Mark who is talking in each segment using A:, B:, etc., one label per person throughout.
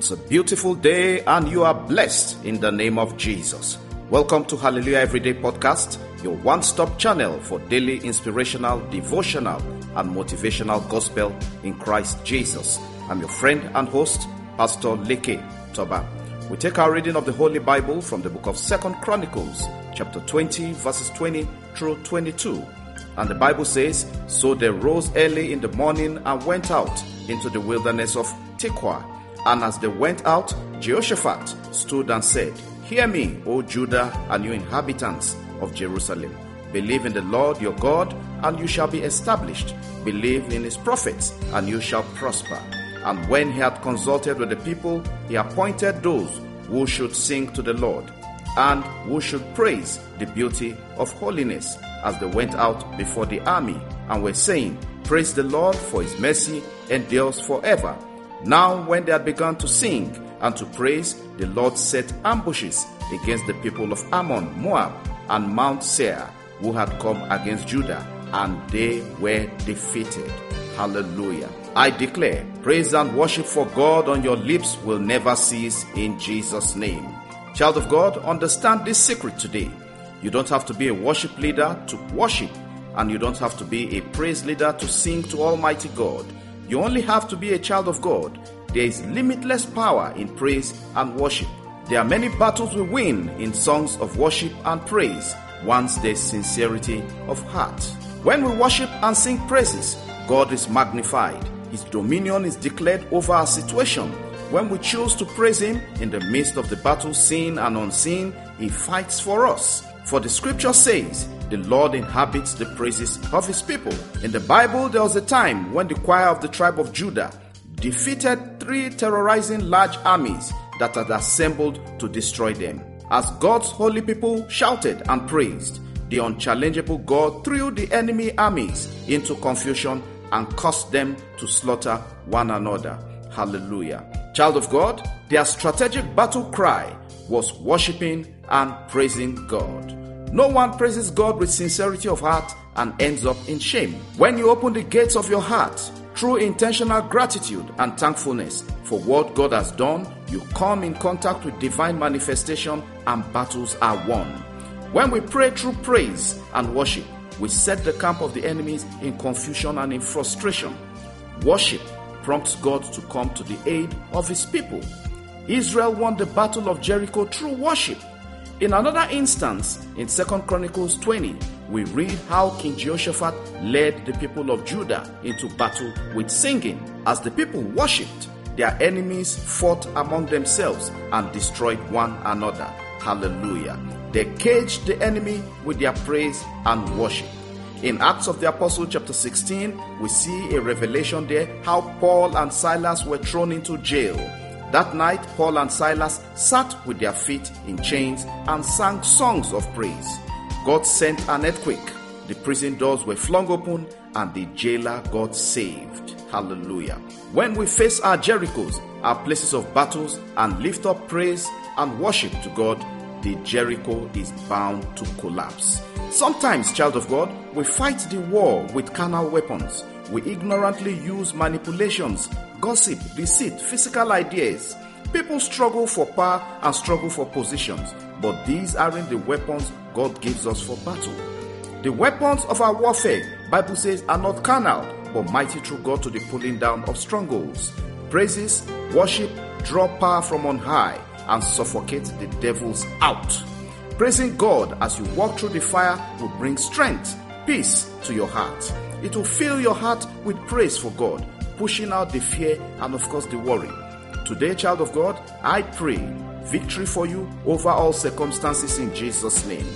A: It's a beautiful day and you are blessed in the name of Jesus. Welcome to Hallelujah Everyday Podcast, your one stop channel for daily inspirational, devotional, and motivational gospel in Christ Jesus. I'm your friend and host, Pastor Leke Toba. We take our reading of the Holy Bible from the book of Second Chronicles, chapter 20, verses 20 through 22. And the Bible says, So they rose early in the morning and went out into the wilderness of Tekoa. And as they went out, Jehoshaphat stood and said, Hear me, O Judah and you inhabitants of Jerusalem. Believe in the Lord your God, and you shall be established. Believe in his prophets, and you shall prosper. And when he had consulted with the people, he appointed those who should sing to the Lord, and who should praise the beauty of holiness as they went out before the army, and were saying, Praise the Lord, for his mercy endures forever. Now, when they had begun to sing and to praise, the Lord set ambushes against the people of Ammon, Moab, and Mount Seir, who had come against Judah, and they were defeated. Hallelujah. I declare, praise and worship for God on your lips will never cease in Jesus' name. Child of God, understand this secret today. You don't have to be a worship leader to worship, and you don't have to be a praise leader to sing to Almighty God. You only have to be a child of God. There is limitless power in praise and worship. There are many battles we win in songs of worship and praise once there's sincerity of heart. When we worship and sing praises, God is magnified. His dominion is declared over our situation. When we choose to praise Him in the midst of the battle, seen and unseen, He fights for us. For the scripture says, the Lord inhabits the praises of His people. In the Bible, there was a time when the choir of the tribe of Judah defeated three terrorizing large armies that had assembled to destroy them. As God's holy people shouted and praised, the unchallengeable God threw the enemy armies into confusion and caused them to slaughter one another. Hallelujah. Child of God, their strategic battle cry was worshiping and praising God. No one praises God with sincerity of heart and ends up in shame. When you open the gates of your heart through intentional gratitude and thankfulness for what God has done, you come in contact with divine manifestation and battles are won. When we pray through praise and worship, we set the camp of the enemies in confusion and in frustration. Worship prompts God to come to the aid of his people. Israel won the battle of Jericho through worship. In another instance, in 2 Chronicles 20, we read how King Jehoshaphat led the people of Judah into battle with singing. As the people worshipped, their enemies fought among themselves and destroyed one another. Hallelujah. They caged the enemy with their praise and worship. In Acts of the Apostle, chapter 16, we see a revelation there how Paul and Silas were thrown into jail. That night, Paul and Silas sat with their feet in chains and sang songs of praise. God sent an earthquake. The prison doors were flung open and the jailer got saved. Hallelujah. When we face our Jerichos, our places of battles, and lift up praise and worship to God, the Jericho is bound to collapse. Sometimes, child of God, we fight the war with carnal weapons. We ignorantly use manipulations, gossip, deceit, physical ideas. People struggle for power and struggle for positions, but these aren't the weapons God gives us for battle. The weapons of our warfare, Bible says, are not carnal, but mighty through God to the pulling down of strongholds. Praises, worship, draw power from on high and suffocate the devils out. Praising God as you walk through the fire will bring strength, peace to your heart. It will fill your heart with praise for God, pushing out the fear and, of course, the worry. Today, child of God, I pray victory for you over all circumstances in Jesus' name.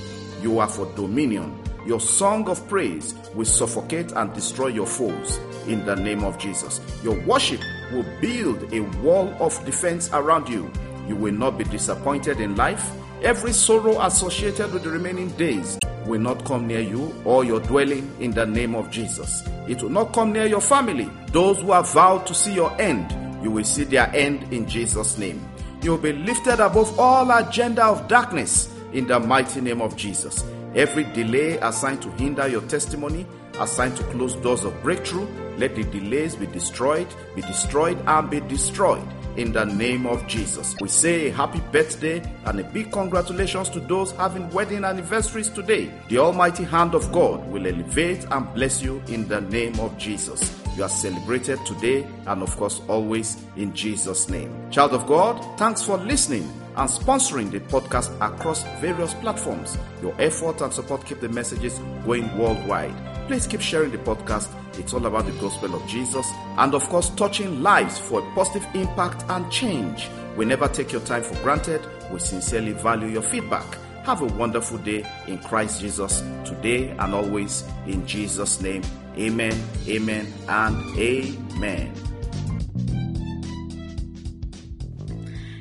A: You are for dominion. Your song of praise will suffocate and destroy your foes in the name of Jesus. Your worship will build a wall of defense around you. You will not be disappointed in life. Every sorrow associated with the remaining days will not come near you or your dwelling in the name of Jesus. It will not come near your family. Those who have vowed to see your end, you will see their end in Jesus' name. You will be lifted above all agenda of darkness in the mighty name of Jesus. Every delay assigned to hinder your testimony assigned to close doors of breakthrough, let the delays be destroyed, be destroyed, and be destroyed in the name of Jesus. We say happy birthday and a big congratulations to those having wedding anniversaries today. The Almighty hand of God will elevate and bless you in the name of Jesus. You are celebrated today and, of course, always in Jesus' name. Child of God, thanks for listening and sponsoring the podcast across various platforms. Your effort and support keep the messages going worldwide. Please keep sharing the podcast. It's all about the gospel of Jesus and, of course, touching lives for a positive impact and change. We never take your time for granted. We sincerely value your feedback. Have a wonderful day in Christ Jesus today and always in Jesus' name. Amen, amen, and amen.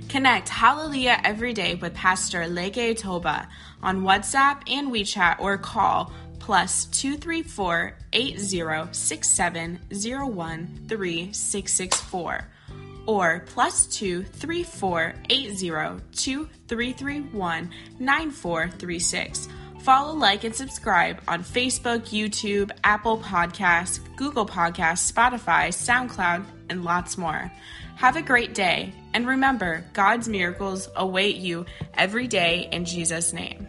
B: Connect Hallelujah every day with Pastor Leke Toba on WhatsApp and WeChat or call plus 234 8067 013 or plus 234 80 9436. Follow, like, and subscribe on Facebook, YouTube, Apple Podcasts, Google Podcasts, Spotify, SoundCloud, and lots more. Have a great day, and remember, God's miracles await you every day in Jesus' name.